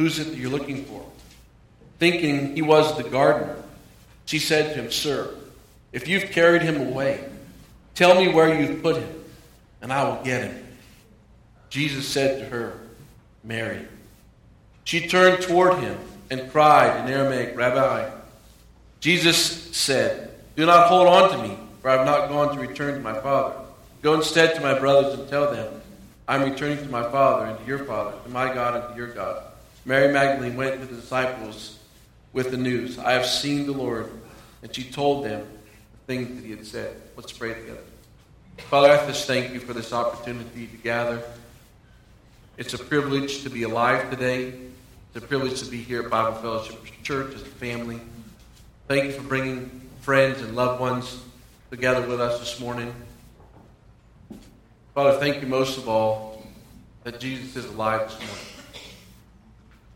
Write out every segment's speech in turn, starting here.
Who's it that you're looking for? Thinking he was the gardener, she said to him, Sir, if you've carried him away, tell me where you've put him, and I will get him. Jesus said to her, Mary. She turned toward him and cried in Aramaic, Rabbi. Jesus said, Do not hold on to me, for I have not gone to return to my Father. Go instead to my brothers and tell them, I am returning to my Father and to your Father, to my God and to your God. Mary Magdalene went to the disciples with the news, I have seen the Lord. And she told them the things that he had said. Let's pray together. Father, I just thank you for this opportunity to gather. It's a privilege to be alive today. It's a privilege to be here at Bible Fellowship Church as a family. Thank you for bringing friends and loved ones together with us this morning. Father, thank you most of all that Jesus is alive this morning.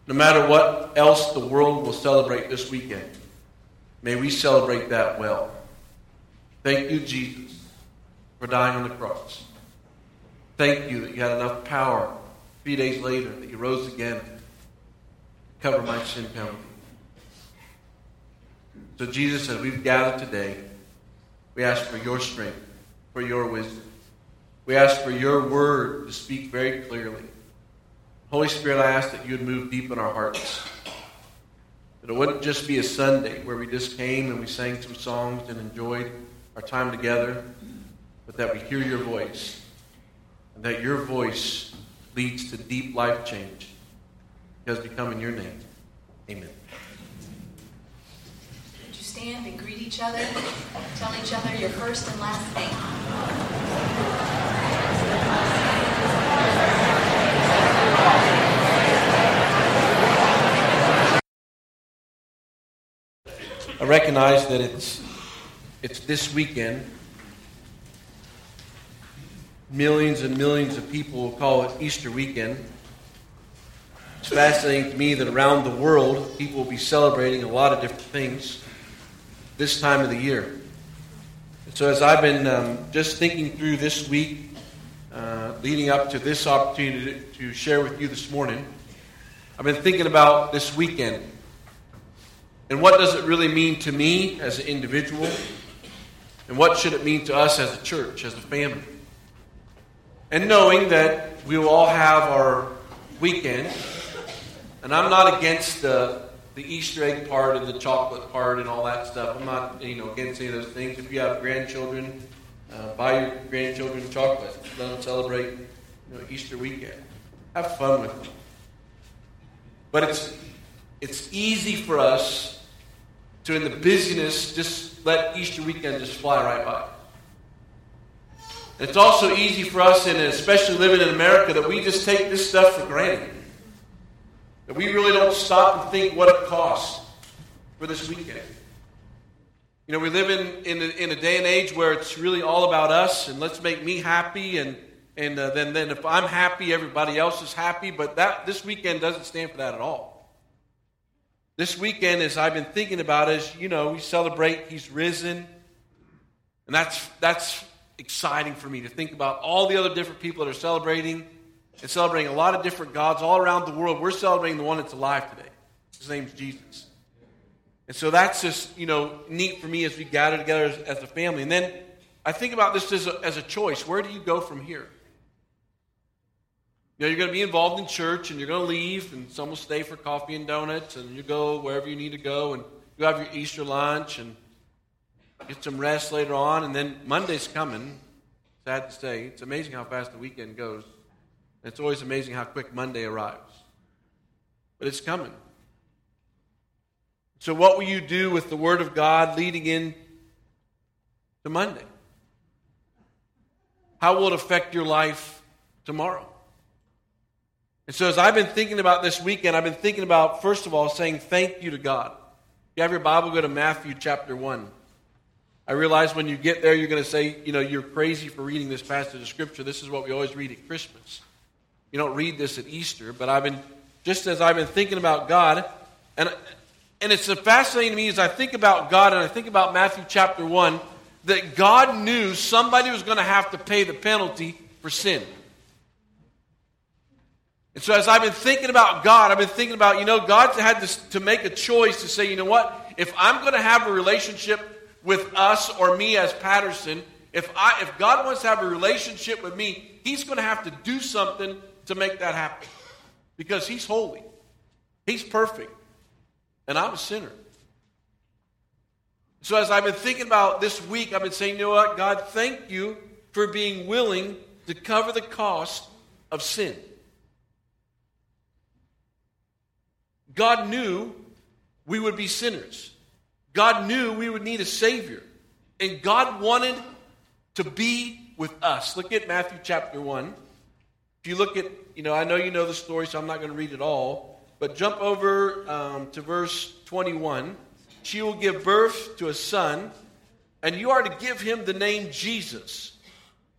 No matter what else the world will celebrate this weekend, may we celebrate that well. Thank you, Jesus, for dying on the cross. Thank you that you had enough power three days later that you rose again to cover my sin penalty. So, Jesus, as we've gathered today, we ask for your strength, for your wisdom. We ask for your word to speak very clearly. Holy Spirit, I ask that you would move deep in our hearts. That it wouldn't just be a Sunday where we just came and we sang some songs and enjoyed our time together, but that we hear your voice. And that your voice leads to deep life change. Because we come in your name. Amen. Would you stand and greet each other? Tell each other your first and last name. I recognize that it's it's this weekend. Millions and millions of people will call it Easter weekend. It's fascinating to me that around the world, people will be celebrating a lot of different things this time of the year. And so, as I've been um, just thinking through this week, uh, leading up to this opportunity to share with you this morning, I've been thinking about this weekend and what does it really mean to me as an individual? And what should it mean to us as a church, as a family? And knowing that we will all have our weekend, and I'm not against the, the Easter egg part and the chocolate part and all that stuff. I'm not you know against any of those things. If you have grandchildren, uh, buy your grandchildren chocolate. Let them celebrate you know, Easter weekend. Have fun with them. But it's it's easy for us to, in the busyness, just let Easter weekend just fly right by. It's also easy for us, and especially living in America, that we just take this stuff for granted. That we really don't stop and think what it costs for this weekend. You know, we live in, in, a, in a day and age where it's really all about us, and let's make me happy, and, and uh, then, then if I'm happy, everybody else is happy. But that this weekend doesn't stand for that at all. This weekend, as I've been thinking about, is you know, we celebrate He's risen. And that's, that's exciting for me to think about all the other different people that are celebrating and celebrating a lot of different gods all around the world. We're celebrating the one that's alive today. His name's Jesus. And so that's just, you know, neat for me as we gather together as, as a family. And then I think about this as a, as a choice. Where do you go from here? You know, you're going to be involved in church and you're going to leave, and some will stay for coffee and donuts, and you go wherever you need to go, and you have your Easter lunch and get some rest later on, and then Monday's coming. Sad to say, it's amazing how fast the weekend goes. It's always amazing how quick Monday arrives. But it's coming. So, what will you do with the Word of God leading in to Monday? How will it affect your life tomorrow? And so, as I've been thinking about this weekend, I've been thinking about, first of all, saying thank you to God. If you have your Bible, go to Matthew chapter 1. I realize when you get there, you're going to say, you know, you're crazy for reading this passage of Scripture. This is what we always read at Christmas. You don't read this at Easter, but I've been, just as I've been thinking about God, and, and it's fascinating to me as I think about God and I think about Matthew chapter 1, that God knew somebody was going to have to pay the penalty for sin. And so, as I've been thinking about God, I've been thinking about, you know, God had to, to make a choice to say, you know what? If I'm going to have a relationship with us or me as Patterson, if, I, if God wants to have a relationship with me, He's going to have to do something to make that happen. Because He's holy, He's perfect, and I'm a sinner. So, as I've been thinking about this week, I've been saying, you know what? God, thank you for being willing to cover the cost of sin. God knew we would be sinners. God knew we would need a Savior. And God wanted to be with us. Look at Matthew chapter 1. If you look at, you know, I know you know the story, so I'm not going to read it all. But jump over um, to verse 21. She will give birth to a son, and you are to give him the name Jesus,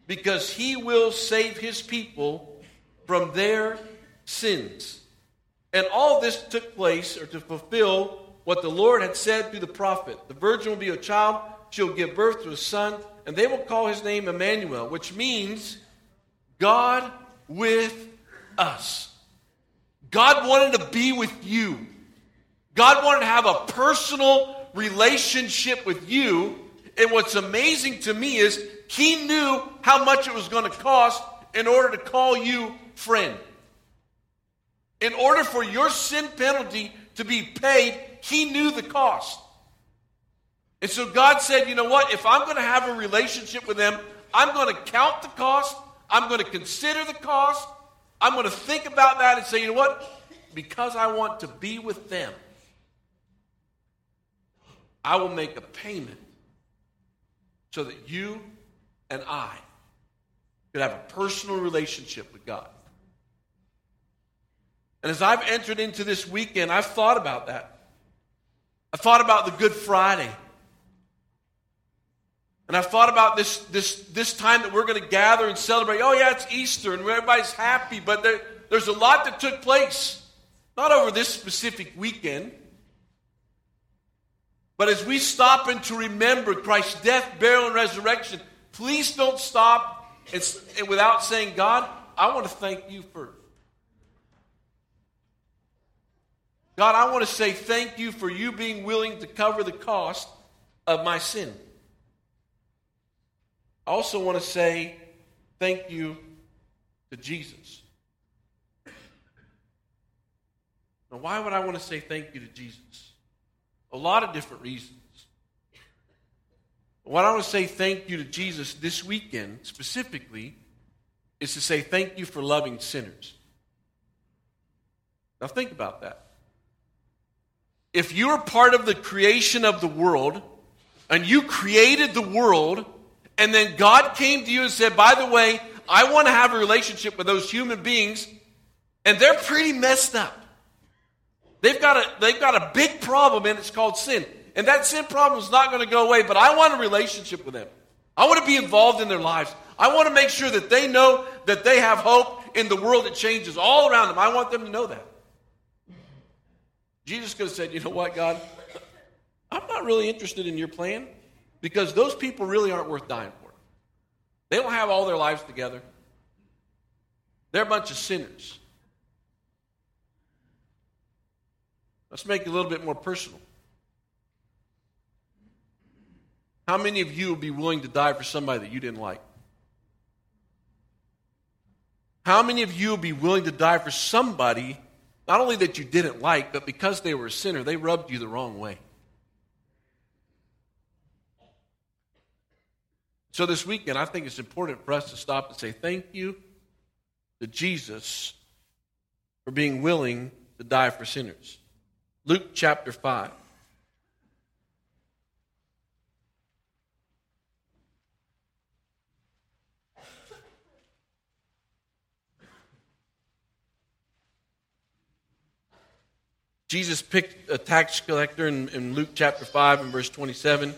because he will save his people from their sins. And all this took place, or to fulfill what the Lord had said through the prophet The virgin will be a child, she'll give birth to a son, and they will call his name Emmanuel, which means God with us. God wanted to be with you. God wanted to have a personal relationship with you. And what's amazing to me is he knew how much it was going to cost in order to call you friend. In order for your sin penalty to be paid, he knew the cost. And so God said, you know what? If I'm going to have a relationship with them, I'm going to count the cost. I'm going to consider the cost. I'm going to think about that and say, you know what? Because I want to be with them, I will make a payment so that you and I could have a personal relationship with God. And as I've entered into this weekend, I've thought about that. I thought about the Good Friday. And I've thought about this, this, this time that we're going to gather and celebrate. Oh, yeah, it's Easter and everybody's happy, but there, there's a lot that took place, not over this specific weekend. But as we stop and to remember Christ's death, burial, and resurrection, please don't stop and, and without saying, God, I want to thank you for God, I want to say thank you for you being willing to cover the cost of my sin. I also want to say thank you to Jesus. Now, why would I want to say thank you to Jesus? A lot of different reasons. What I want to say thank you to Jesus this weekend specifically is to say thank you for loving sinners. Now, think about that if you're part of the creation of the world and you created the world and then God came to you and said, by the way, I want to have a relationship with those human beings and they're pretty messed up. They've got a, they've got a big problem and it's called sin. And that sin problem is not going to go away, but I want a relationship with them. I want to be involved in their lives. I want to make sure that they know that they have hope in the world that changes all around them. I want them to know that. Jesus could have said, You know what, God? I'm not really interested in your plan because those people really aren't worth dying for. They don't have all their lives together, they're a bunch of sinners. Let's make it a little bit more personal. How many of you would be willing to die for somebody that you didn't like? How many of you would be willing to die for somebody not only that you didn't like, but because they were a sinner, they rubbed you the wrong way. So this weekend, I think it's important for us to stop and say thank you to Jesus for being willing to die for sinners. Luke chapter 5. Jesus picked a tax collector in, in Luke chapter 5 and verse 27.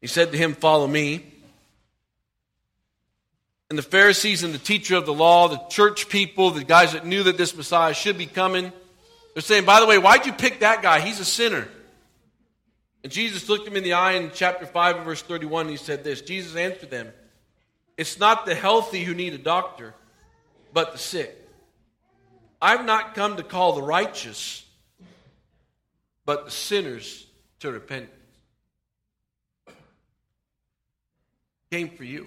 He said to him, Follow me. And the Pharisees and the teacher of the law, the church people, the guys that knew that this Messiah should be coming, they're saying, By the way, why'd you pick that guy? He's a sinner. And Jesus looked him in the eye in chapter 5 and verse 31, and he said this Jesus answered them, It's not the healthy who need a doctor, but the sick. I've not come to call the righteous, but the sinners to repentance. Came for you.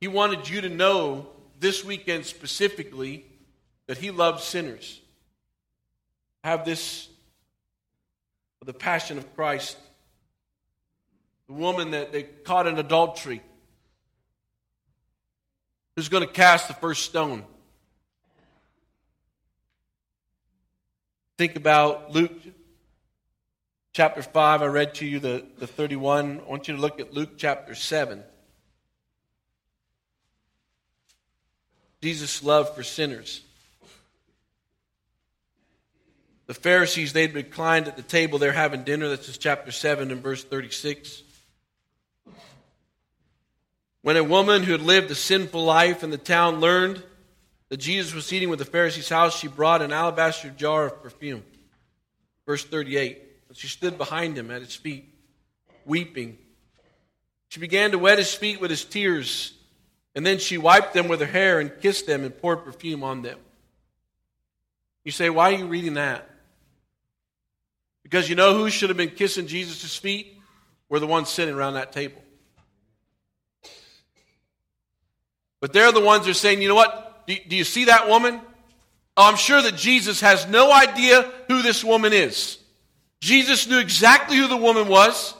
He wanted you to know this weekend specifically that he loves sinners. Have this the passion of Christ. The woman that they caught in adultery who's going to cast the first stone. Think about Luke chapter 5. I read to you the, the 31. I want you to look at Luke chapter 7. Jesus' love for sinners. The Pharisees, they'd reclined at the table. They're having dinner. This is chapter 7 and verse 36. When a woman who had lived a sinful life in the town learned that Jesus was eating with the Pharisee's house, she brought an alabaster jar of perfume. Verse 38. She stood behind him at his feet, weeping. She began to wet his feet with his tears, and then she wiped them with her hair and kissed them and poured perfume on them. You say, why are you reading that? Because you know who should have been kissing Jesus' feet? Were the ones sitting around that table. But they're the ones who are saying, you know what? Do, you see that woman? Oh, I'm sure that Jesus has no idea who this woman is. Jesus knew exactly who the woman was,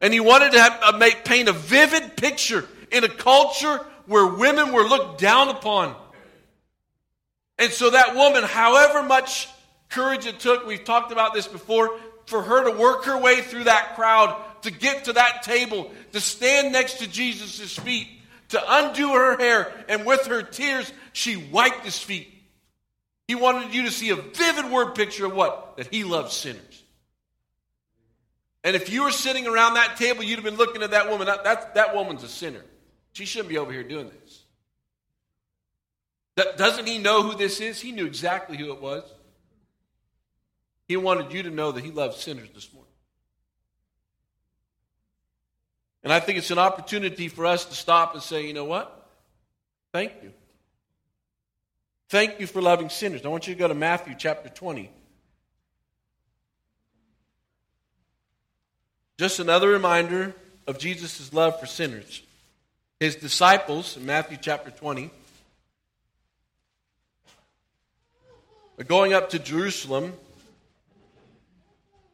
and he wanted to have, uh, make, paint a vivid picture in a culture where women were looked down upon. And so that woman, however much courage it took, we've talked about this before, for her to work her way through that crowd, to get to that table, to stand next to Jesus' feet, to undo her hair, and with her tears, she wiped his feet. He wanted you to see a vivid word picture of what? That he loves sinners. And if you were sitting around that table, you'd have been looking at that woman. That, that, that woman's a sinner. She shouldn't be over here doing this. That, doesn't he know who this is? He knew exactly who it was. He wanted you to know that he loves sinners this morning. And I think it's an opportunity for us to stop and say, you know what? Thank you. Thank you for loving sinners. I want you to go to Matthew chapter 20. Just another reminder of Jesus' love for sinners. His disciples, in Matthew chapter 20, are going up to Jerusalem.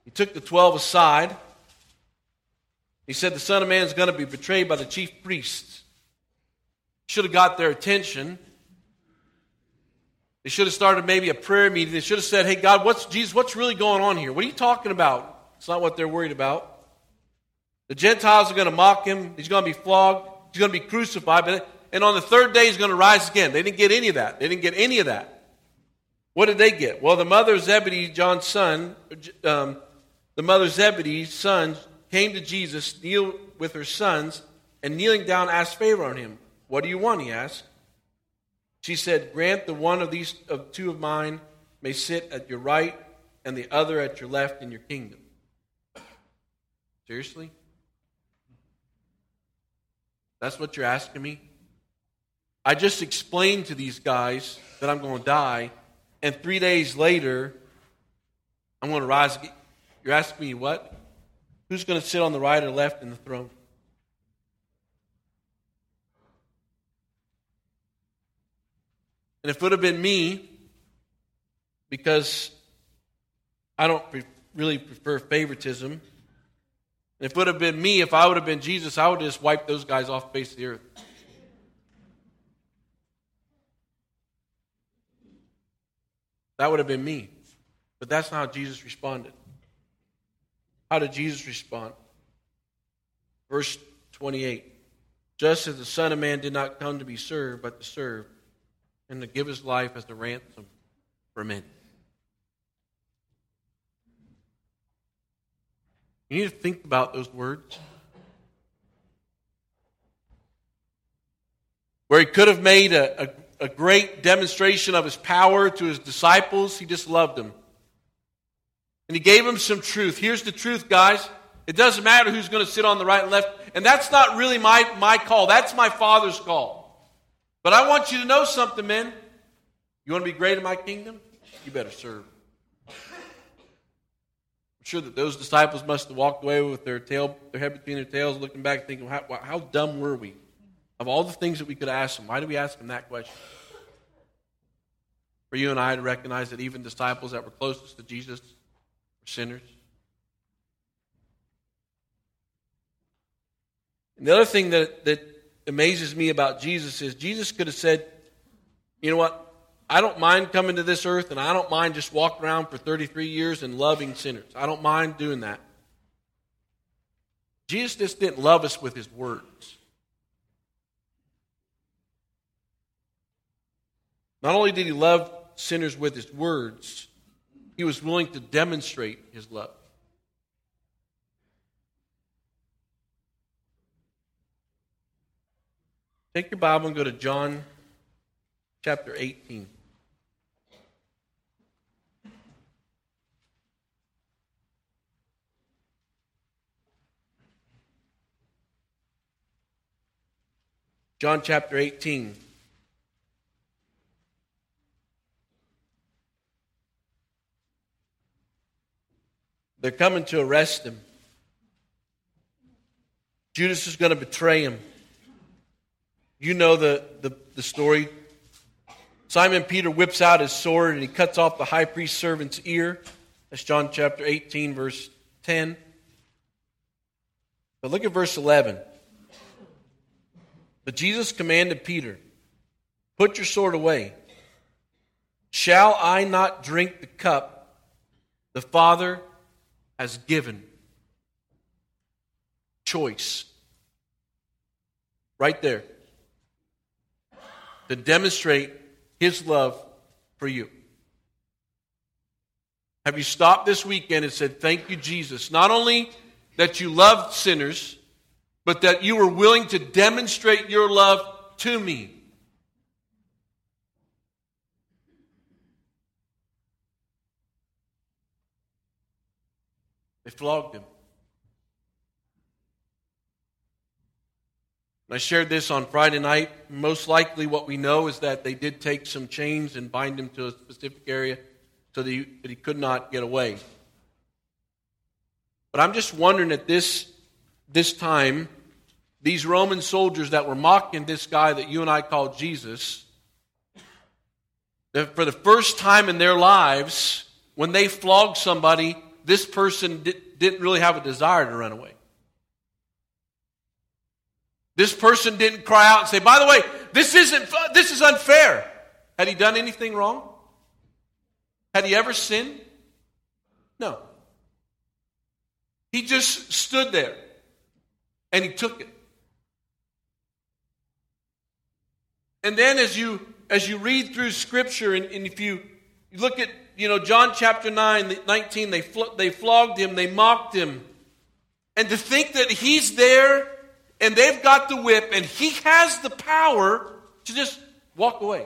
He took the 12 aside. He said the Son of Man is going to be betrayed by the chief priests. Should have got their attention. They should have started maybe a prayer meeting. They should have said, Hey, God, what's Jesus, what's really going on here? What are you talking about? It's not what they're worried about. The Gentiles are going to mock him. He's going to be flogged. He's going to be crucified. But, and on the third day, he's going to rise again. They didn't get any of that. They didn't get any of that. What did they get? Well, the mother of Zebedee, John's son, um, the mother of Zebedee's son, came to Jesus, kneeled with her sons, and kneeling down asked favor on him. What do you want? He asked. She said, Grant the one of these of two of mine may sit at your right and the other at your left in your kingdom. Seriously? That's what you're asking me? I just explained to these guys that I'm going to die, and three days later, I'm going to rise again. You're asking me what? Who's going to sit on the right or left in the throne? And if it would have been me, because I don't pre- really prefer favoritism, and if it would have been me, if I would have been Jesus, I would have just wiped those guys off the face of the earth. That would have been me. But that's not how Jesus responded. How did Jesus respond? Verse 28 Just as the Son of Man did not come to be served, but to serve, and to give his life as the ransom for many. You need to think about those words. Where he could have made a, a, a great demonstration of his power to his disciples, he just loved them. And he gave them some truth. Here's the truth, guys. It doesn't matter who's going to sit on the right and left. And that's not really my, my call. That's my father's call. But I want you to know something, men. You want to be great in my kingdom? You better serve. I'm sure that those disciples must have walked away with their tail, their head between their tails, looking back, thinking, how, how dumb were we? Of all the things that we could ask them, why did we ask them that question? For you and I to recognize that even disciples that were closest to Jesus sinners. And the other thing that, that amazes me about Jesus is Jesus could have said, you know what? I don't mind coming to this earth and I don't mind just walking around for 33 years and loving sinners. I don't mind doing that. Jesus just didn't love us with his words. Not only did he love sinners with his words, he was willing to demonstrate his love. Take your Bible and go to John chapter 18. John chapter 18. They're coming to arrest him. Judas is going to betray him. You know the, the, the story. Simon Peter whips out his sword and he cuts off the high priest servant's ear. That's John chapter 18, verse 10. But look at verse 11. But Jesus commanded Peter, Put your sword away. Shall I not drink the cup the Father has given? Choice. Right there to demonstrate his love for you. Have you stopped this weekend and said, Thank you, Jesus? Not only that you loved sinners, but that you were willing to demonstrate your love to me. Flogged him. I shared this on Friday night. Most likely, what we know is that they did take some chains and bind him to a specific area so that he, that he could not get away. But I'm just wondering at this, this time, these Roman soldiers that were mocking this guy that you and I call Jesus, that for the first time in their lives, when they flogged somebody, this person did, didn't really have a desire to run away. This person didn't cry out and say, by the way, this isn't, this is unfair. Had he done anything wrong? Had he ever sinned? No. He just stood there and he took it. And then as you as you read through scripture and, and if you, you look at you know John chapter 9 19 they they flogged him they mocked him and to think that he's there and they've got the whip, and he has the power to just walk away.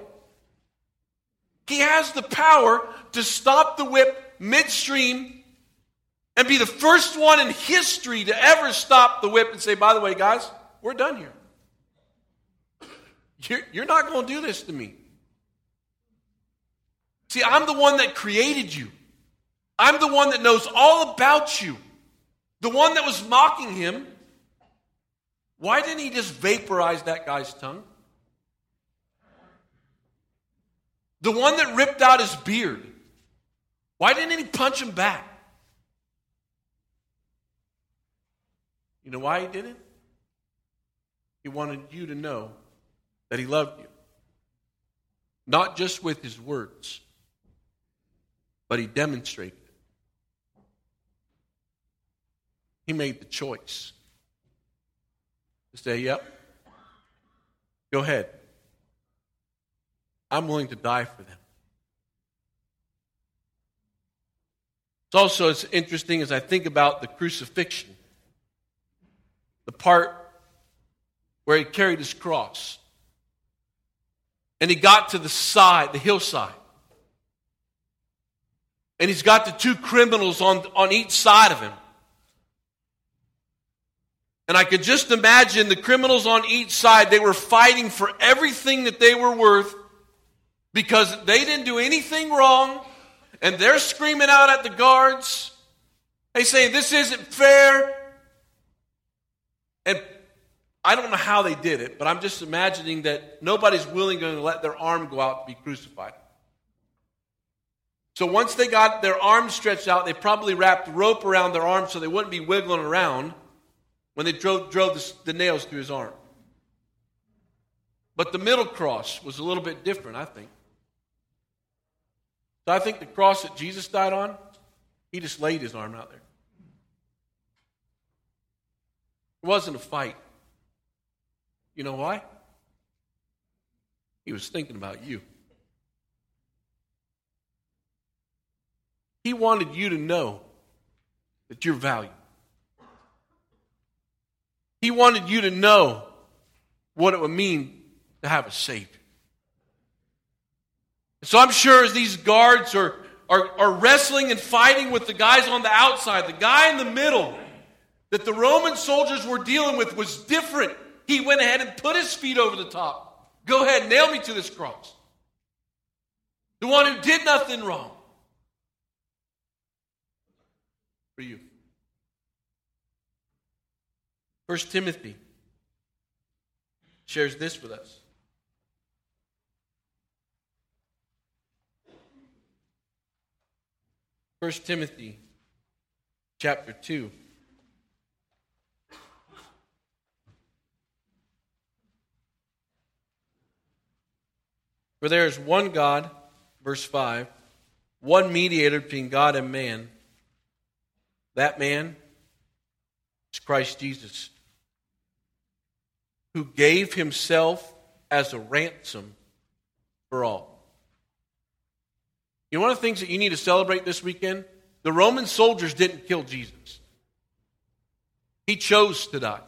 He has the power to stop the whip midstream and be the first one in history to ever stop the whip and say, by the way, guys, we're done here. You're not going to do this to me. See, I'm the one that created you. I'm the one that knows all about you. The one that was mocking him why didn't he just vaporize that guy's tongue? The one that ripped out his beard. Why didn't he punch him back? You know why he didn't? He wanted you to know that he loved you. Not just with his words, but he demonstrated it. He made the choice to say, Yep, go ahead. I'm willing to die for them. It's also it's interesting as I think about the crucifixion, the part where he carried his cross. And he got to the side, the hillside. And he's got the two criminals on, on each side of him. And I could just imagine the criminals on each side, they were fighting for everything that they were worth because they didn't do anything wrong. And they're screaming out at the guards. They say, This isn't fair. And I don't know how they did it, but I'm just imagining that nobody's willing to let their arm go out to be crucified. So once they got their arms stretched out, they probably wrapped rope around their arms so they wouldn't be wiggling around when they drove, drove the, the nails through his arm. But the middle cross was a little bit different, I think. So I think the cross that Jesus died on, he just laid his arm out there. It wasn't a fight. You know why? He was thinking about you. He wanted you to know that you're valued. He wanted you to know what it would mean to have a Savior. So I'm sure as these guards are, are, are wrestling and fighting with the guys on the outside, the guy in the middle that the Roman soldiers were dealing with was different. He went ahead and put his feet over the top. Go ahead, nail me to this cross. The one who did nothing wrong. For you. First Timothy shares this with us. First Timothy chapter 2. For there is one God, verse 5, one mediator between God and man. That man is Christ Jesus who gave himself as a ransom for all. You know, one of the things that you need to celebrate this weekend? The Roman soldiers didn't kill Jesus, he chose to die.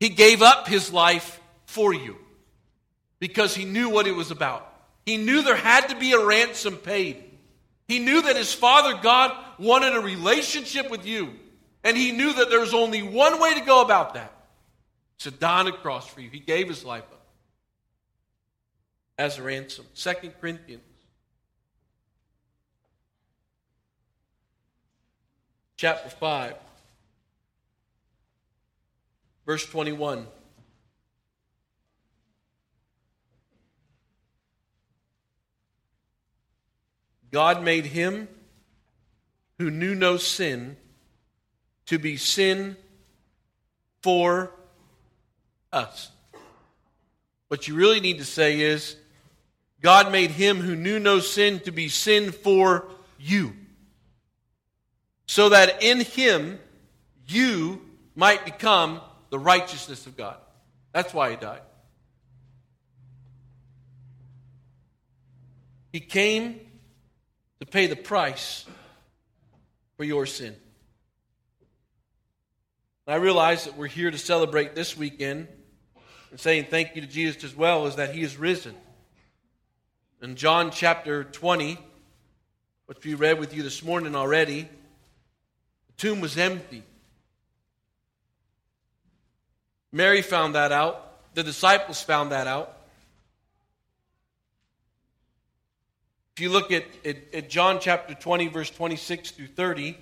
He gave up his life for you because he knew what it was about. He knew there had to be a ransom paid. He knew that his Father God wanted a relationship with you. And he knew that there was only one way to go about that to die on a cross for you. He gave his life up as a ransom. Second Corinthians chapter 5 verse 21 God made him who knew no sin to be sin for us. What you really need to say is, God made him who knew no sin to be sin for you. So that in him you might become the righteousness of God. That's why he died. He came to pay the price for your sin. I realize that we're here to celebrate this weekend and saying thank you to Jesus as well is that he is risen. In John chapter 20, which we read with you this morning already, the tomb was empty. Mary found that out. The disciples found that out. If you look at, at, at John chapter 20, verse 26 through 30,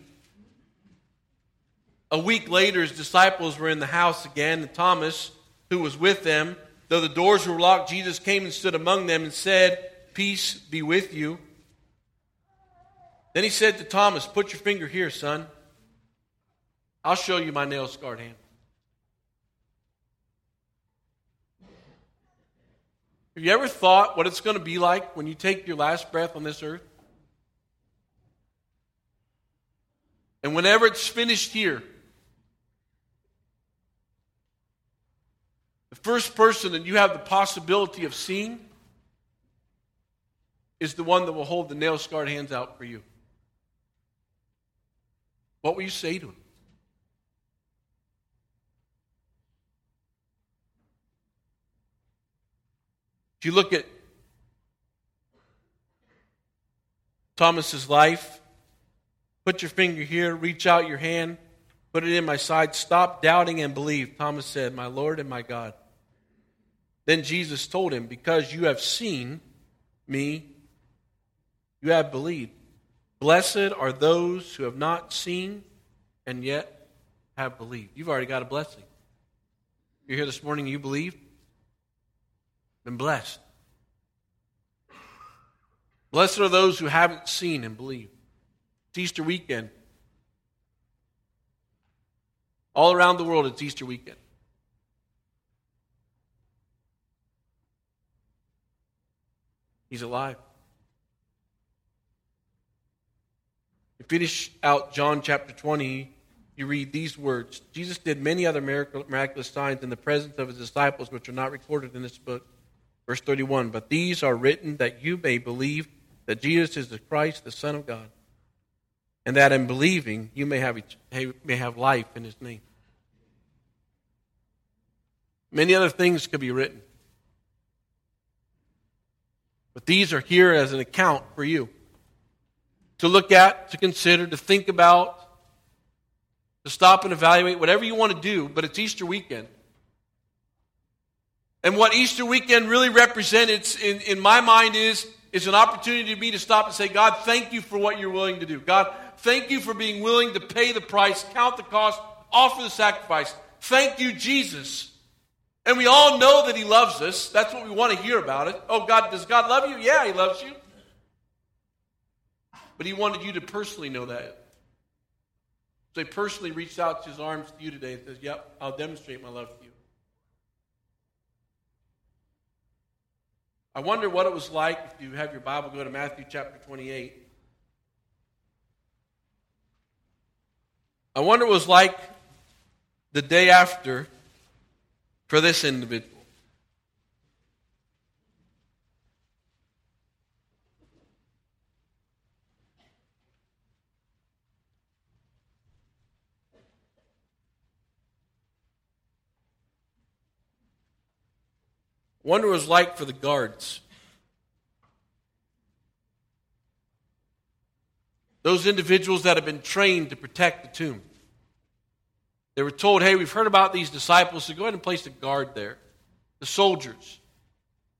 a week later, his disciples were in the house again, and Thomas, who was with them. Though the doors were locked, Jesus came and stood among them and said, Peace be with you. Then he said to Thomas, Put your finger here, son. I'll show you my nail scarred hand. Have you ever thought what it's going to be like when you take your last breath on this earth? And whenever it's finished here, The first person that you have the possibility of seeing is the one that will hold the nail scarred hands out for you. What will you say to him? If you look at Thomas's life, put your finger here, reach out your hand, Put it in my side. Stop doubting and believe. Thomas said, My Lord and my God. Then Jesus told him, Because you have seen me, you have believed. Blessed are those who have not seen and yet have believed. You've already got a blessing. You're here this morning, you believe? Been blessed. Blessed are those who haven't seen and believe. It's Easter weekend. All around the world, it's Easter weekend. He's alive. You finish out John chapter 20, you read these words Jesus did many other miraculous signs in the presence of his disciples, which are not recorded in this book. Verse 31 But these are written that you may believe that Jesus is the Christ, the Son of God, and that in believing you may have, may have life in his name. Many other things could be written. But these are here as an account for you to look at, to consider, to think about, to stop and evaluate, whatever you want to do, but it's Easter weekend. And what Easter weekend really represents in, in my mind is, is an opportunity to me to stop and say, God, thank you for what you're willing to do. God, thank you for being willing to pay the price, count the cost, offer the sacrifice. Thank you, Jesus. And we all know that He loves us. That's what we want to hear about it. Oh, God, does God love you? Yeah, He loves you. But He wanted you to personally know that. So He personally reached out to His arms to you today and says, Yep, I'll demonstrate my love for you. I wonder what it was like if you have your Bible, go to Matthew chapter 28. I wonder what it was like the day after for this individual. Wonder was like for the guards. Those individuals that have been trained to protect the tomb. They were told, hey, we've heard about these disciples, so go ahead and place a guard there. The soldiers.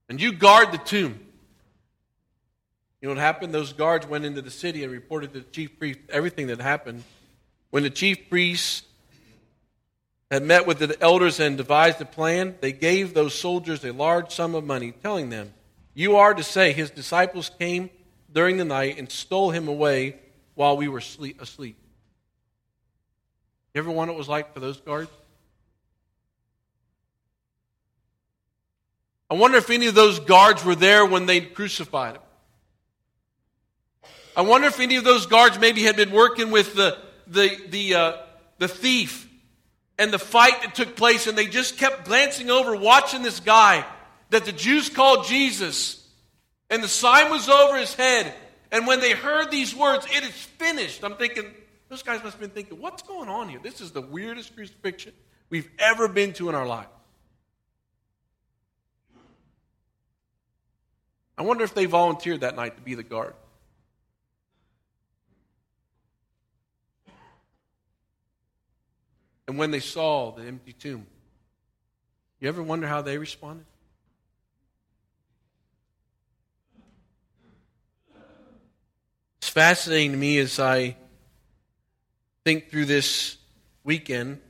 And you guard the tomb. You know what happened? Those guards went into the city and reported to the chief priest everything that happened. When the chief priests had met with the elders and devised a plan, they gave those soldiers a large sum of money, telling them, You are to say, his disciples came during the night and stole him away while we were asleep. You ever wonder what it was like for those guards? I wonder if any of those guards were there when they crucified him. I wonder if any of those guards maybe had been working with the, the, the, uh, the thief and the fight that took place, and they just kept glancing over, watching this guy that the Jews called Jesus. And the sign was over his head. And when they heard these words, it is finished. I'm thinking, those guys must have been thinking, what's going on here? This is the weirdest crucifixion we've ever been to in our life. I wonder if they volunteered that night to be the guard. And when they saw the empty tomb, you ever wonder how they responded? It's fascinating to me as I think through this weekend.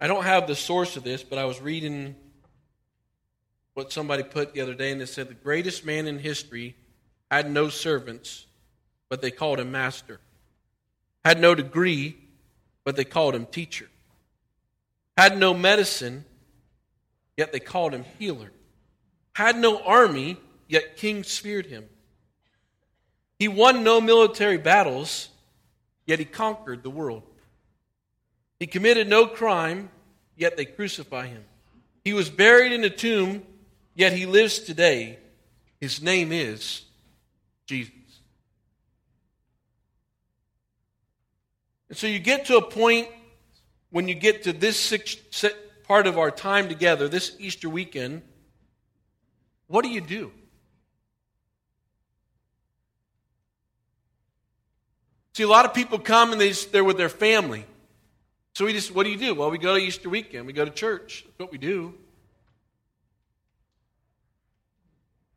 I don't have the source of this, but I was reading what somebody put the other day, and it said the greatest man in history had no servants, but they called him master. Had no degree, but they called him teacher. Had no medicine, yet they called him healer. Had no army, yet kings feared him. He won no military battles, yet he conquered the world. He committed no crime, yet they crucify him. He was buried in a tomb, yet he lives today. His name is Jesus. And so you get to a point when you get to this part of our time together, this Easter weekend, what do you do? See, a lot of people come and they, they're with their family. So we just, what do you do? Well, we go to Easter weekend. We go to church. That's what we do.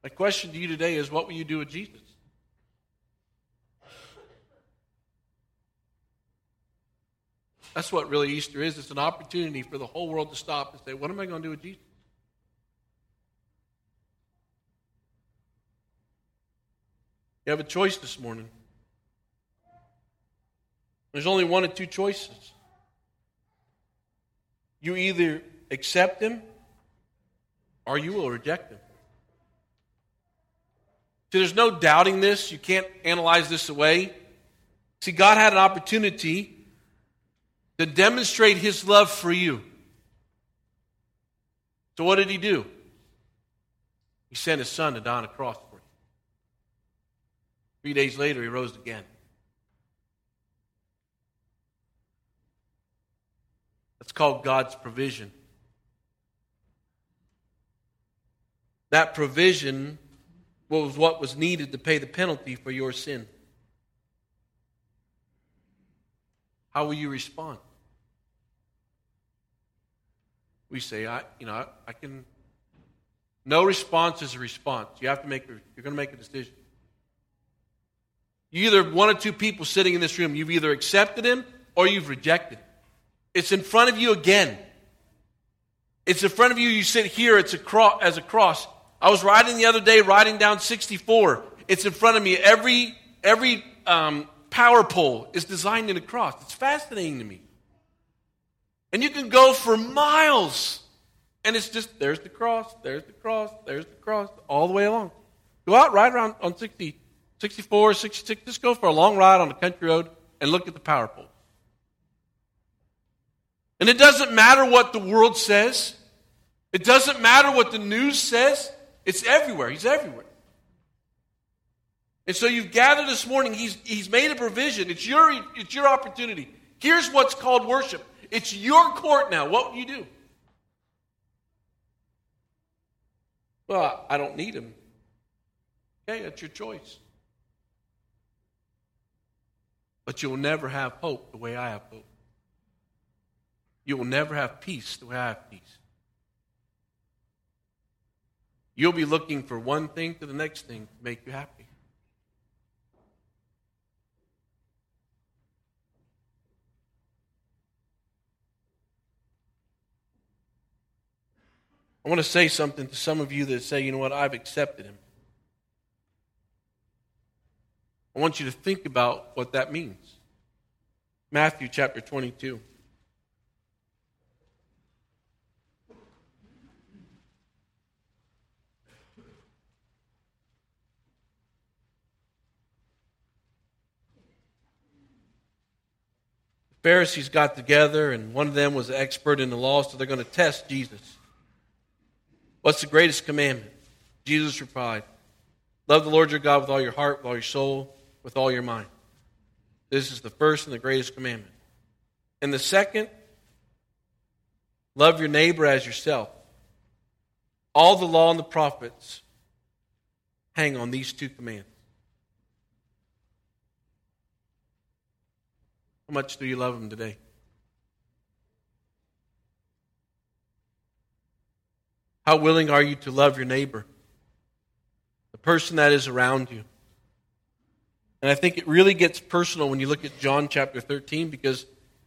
My question to you today is what will you do with Jesus? That's what really Easter is. It's an opportunity for the whole world to stop and say, What am I going to do with Jesus? You have a choice this morning. There's only one of two choices. You either accept him or you will reject him. See, there's no doubting this. You can't analyze this away. See, God had an opportunity to demonstrate his love for you. So, what did he do? He sent his son to die on a cross for you. Three days later, he rose again. That's called God's provision. That provision was what was needed to pay the penalty for your sin. How will you respond? We say, I, you know, I, I can. No response is a response. You have to make. You're going to make a decision. You either one or two people sitting in this room. You've either accepted him or you've rejected him. It's in front of you again. It's in front of you. You sit here. It's a cross, as a cross. I was riding the other day, riding down 64. It's in front of me. Every every um, power pole is designed in a cross. It's fascinating to me. And you can go for miles, and it's just there's the cross, there's the cross, there's the cross, all the way along. Go out, ride around on 60, 64, 66. Just go for a long ride on a country road and look at the power pole. And it doesn't matter what the world says, it doesn't matter what the news says, it's everywhere. He's everywhere. And so you've gathered this morning, he's, he's made a provision. It's your, it's your opportunity. Here's what's called worship it's your court now. What will you do? Well, I don't need him. Okay, that's your choice. But you'll never have hope the way I have hope. You will never have peace the way I have peace. You'll be looking for one thing to the next thing to make you happy. I want to say something to some of you that say, you know what, I've accepted him. I want you to think about what that means. Matthew chapter 22. Pharisees got together, and one of them was an expert in the law, so they're going to test Jesus. What's the greatest commandment? Jesus replied, Love the Lord your God with all your heart, with all your soul, with all your mind. This is the first and the greatest commandment. And the second, love your neighbor as yourself. All the law and the prophets hang on these two commands. How much do you love them today? How willing are you to love your neighbor? The person that is around you. And I think it really gets personal when you look at John chapter 13 because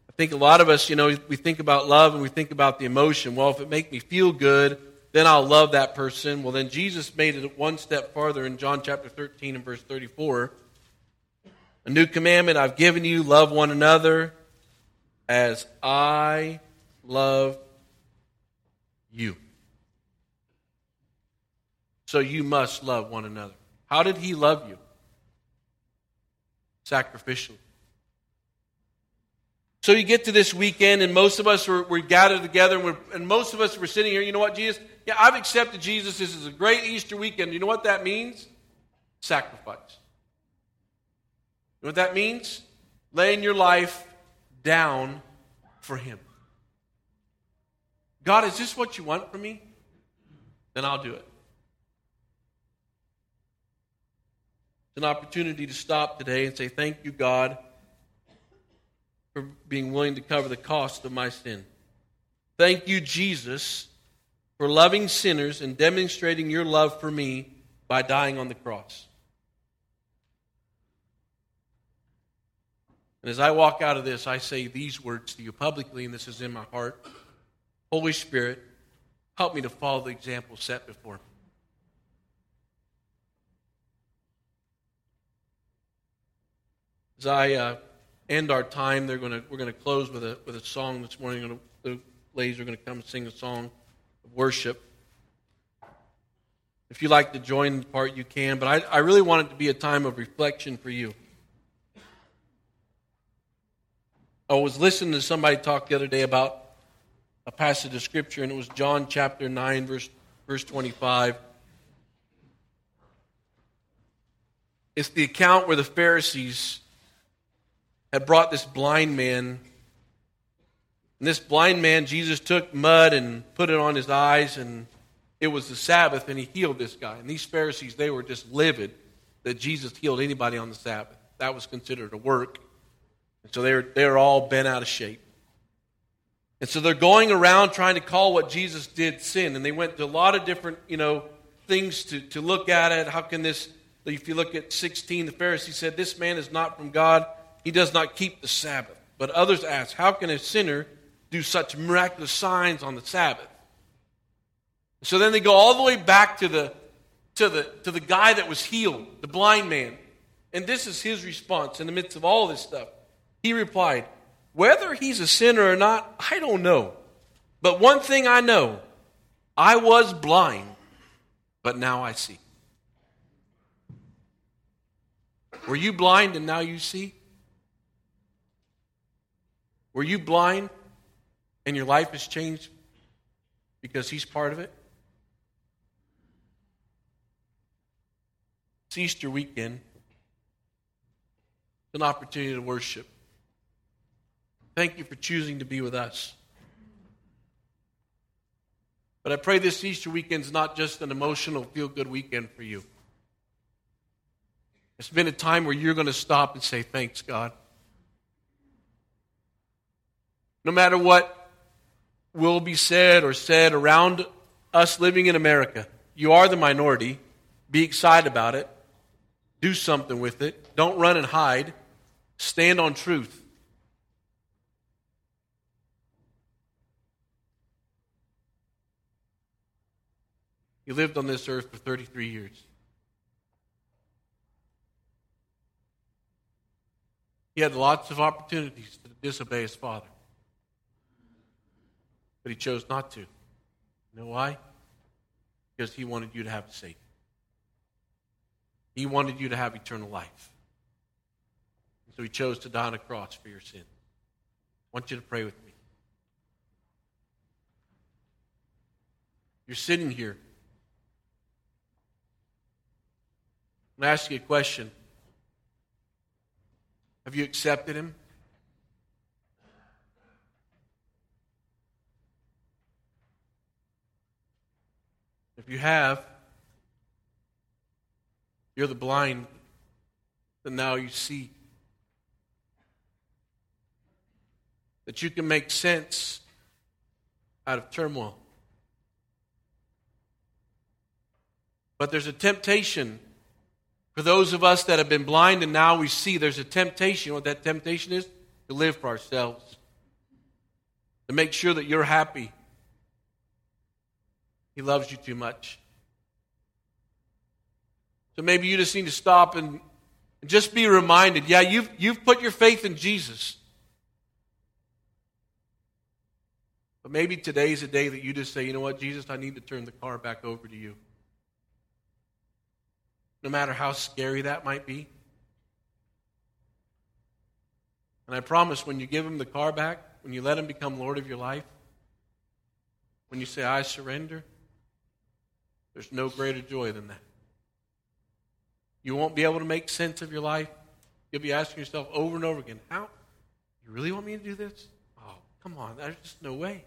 I think a lot of us, you know, we think about love and we think about the emotion. Well, if it make me feel good, then I'll love that person. Well, then Jesus made it one step farther in John chapter 13 and verse 34. A new commandment I've given you love one another as I love you. So you must love one another. How did he love you? Sacrificially. So you get to this weekend, and most of us were, were gathered together, and, and, most of us were sitting here. You know what, Jesus? Yeah, I've accepted Jesus. This is a great Easter weekend. You know what that means? Sacrifice. You know what that means? Laying your life down for Him. God, is this what you want from me? Then I'll do it. It's an opportunity to stop today and say, Thank you, God, for being willing to cover the cost of my sin. Thank you, Jesus, for loving sinners and demonstrating your love for me by dying on the cross. And as I walk out of this, I say these words to you publicly, and this is in my heart. Holy Spirit, help me to follow the example set before me. As I uh, end our time, they're gonna, we're going to close with a, with a song this morning. The ladies are going to come and sing a song of worship. If you like to join the part, you can, but I, I really want it to be a time of reflection for you. I was listening to somebody talk the other day about a passage of Scripture, and it was John chapter 9, verse, verse 25. It's the account where the Pharisees had brought this blind man. And this blind man, Jesus took mud and put it on his eyes, and it was the Sabbath, and he healed this guy. And these Pharisees, they were just livid that Jesus healed anybody on the Sabbath. That was considered a work. And so they're, they're all bent out of shape. And so they're going around trying to call what Jesus did sin. And they went to a lot of different, you know, things to, to look at it. How can this, if you look at 16, the Pharisee said, This man is not from God. He does not keep the Sabbath. But others ask, How can a sinner do such miraculous signs on the Sabbath? So then they go all the way back to the, to the, to the guy that was healed, the blind man. And this is his response in the midst of all this stuff. He replied, Whether he's a sinner or not, I don't know. But one thing I know I was blind, but now I see. Were you blind and now you see? Were you blind and your life has changed because he's part of it? It's Easter weekend. It's an opportunity to worship. Thank you for choosing to be with us. But I pray this Easter weekend is not just an emotional, feel good weekend for you. It's been a time where you're going to stop and say, Thanks, God. No matter what will be said or said around us living in America, you are the minority. Be excited about it. Do something with it. Don't run and hide. Stand on truth. He lived on this earth for 33 years. He had lots of opportunities to disobey his father, but he chose not to. You know why? Because he wanted you to have a. He wanted you to have eternal life. And so he chose to die on a cross for your sin. I want you to pray with me. You're sitting here I'm going to ask you a question. Have you accepted Him? If you have, you're the blind that now you see. That you can make sense out of turmoil. But there's a temptation for those of us that have been blind and now we see, there's a temptation. What that temptation is? To live for ourselves, to make sure that you're happy. He loves you too much. So maybe you just need to stop and just be reminded yeah, you've, you've put your faith in Jesus. But maybe today's a day that you just say, you know what, Jesus, I need to turn the car back over to you no matter how scary that might be. And I promise when you give him the car back, when you let him become Lord of your life, when you say, I surrender, there's no greater joy than that. You won't be able to make sense of your life. You'll be asking yourself over and over again, How? You really want me to do this? Oh, come on. There's just no way.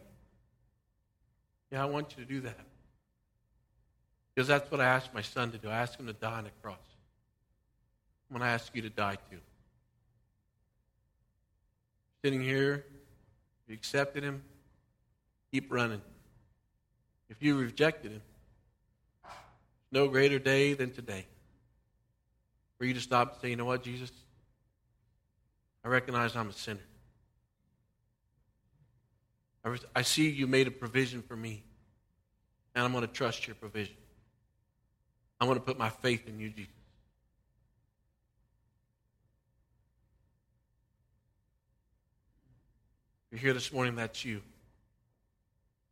Yeah, I want you to do that. Because that's what I asked my son to do. I asked him to die on the cross. I'm going to ask you to die too. sitting here, you accepted him, keep running. If you rejected him, no greater day than today for you to stop and say, you know what, Jesus? I recognize I'm a sinner. I see you made a provision for me, and I'm going to trust your provision. I'm going to put my faith in you, Jesus. You're here this morning, that's you.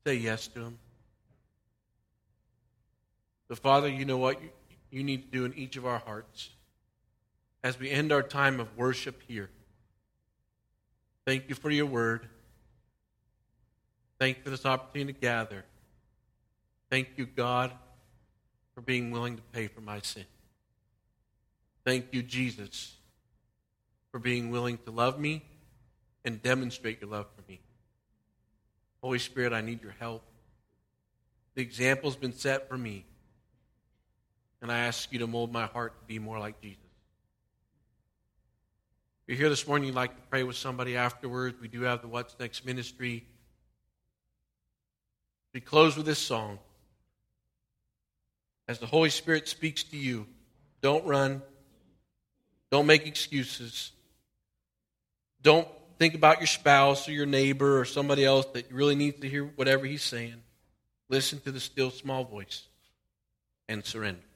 Say yes to him. The Father, you know what you need to do in each of our hearts as we end our time of worship here. Thank you for your word. Thank you for this opportunity to gather. Thank you, God, for being willing to pay for my sin. Thank you, Jesus, for being willing to love me and demonstrate your love for me. Holy Spirit, I need your help. The example's been set for me, and I ask you to mold my heart to be more like Jesus. If you're here this morning, you'd like to pray with somebody afterwards, we do have the What's Next ministry. We close with this song. As the Holy Spirit speaks to you, don't run. Don't make excuses. Don't think about your spouse or your neighbor or somebody else that really needs to hear whatever he's saying. Listen to the still small voice and surrender.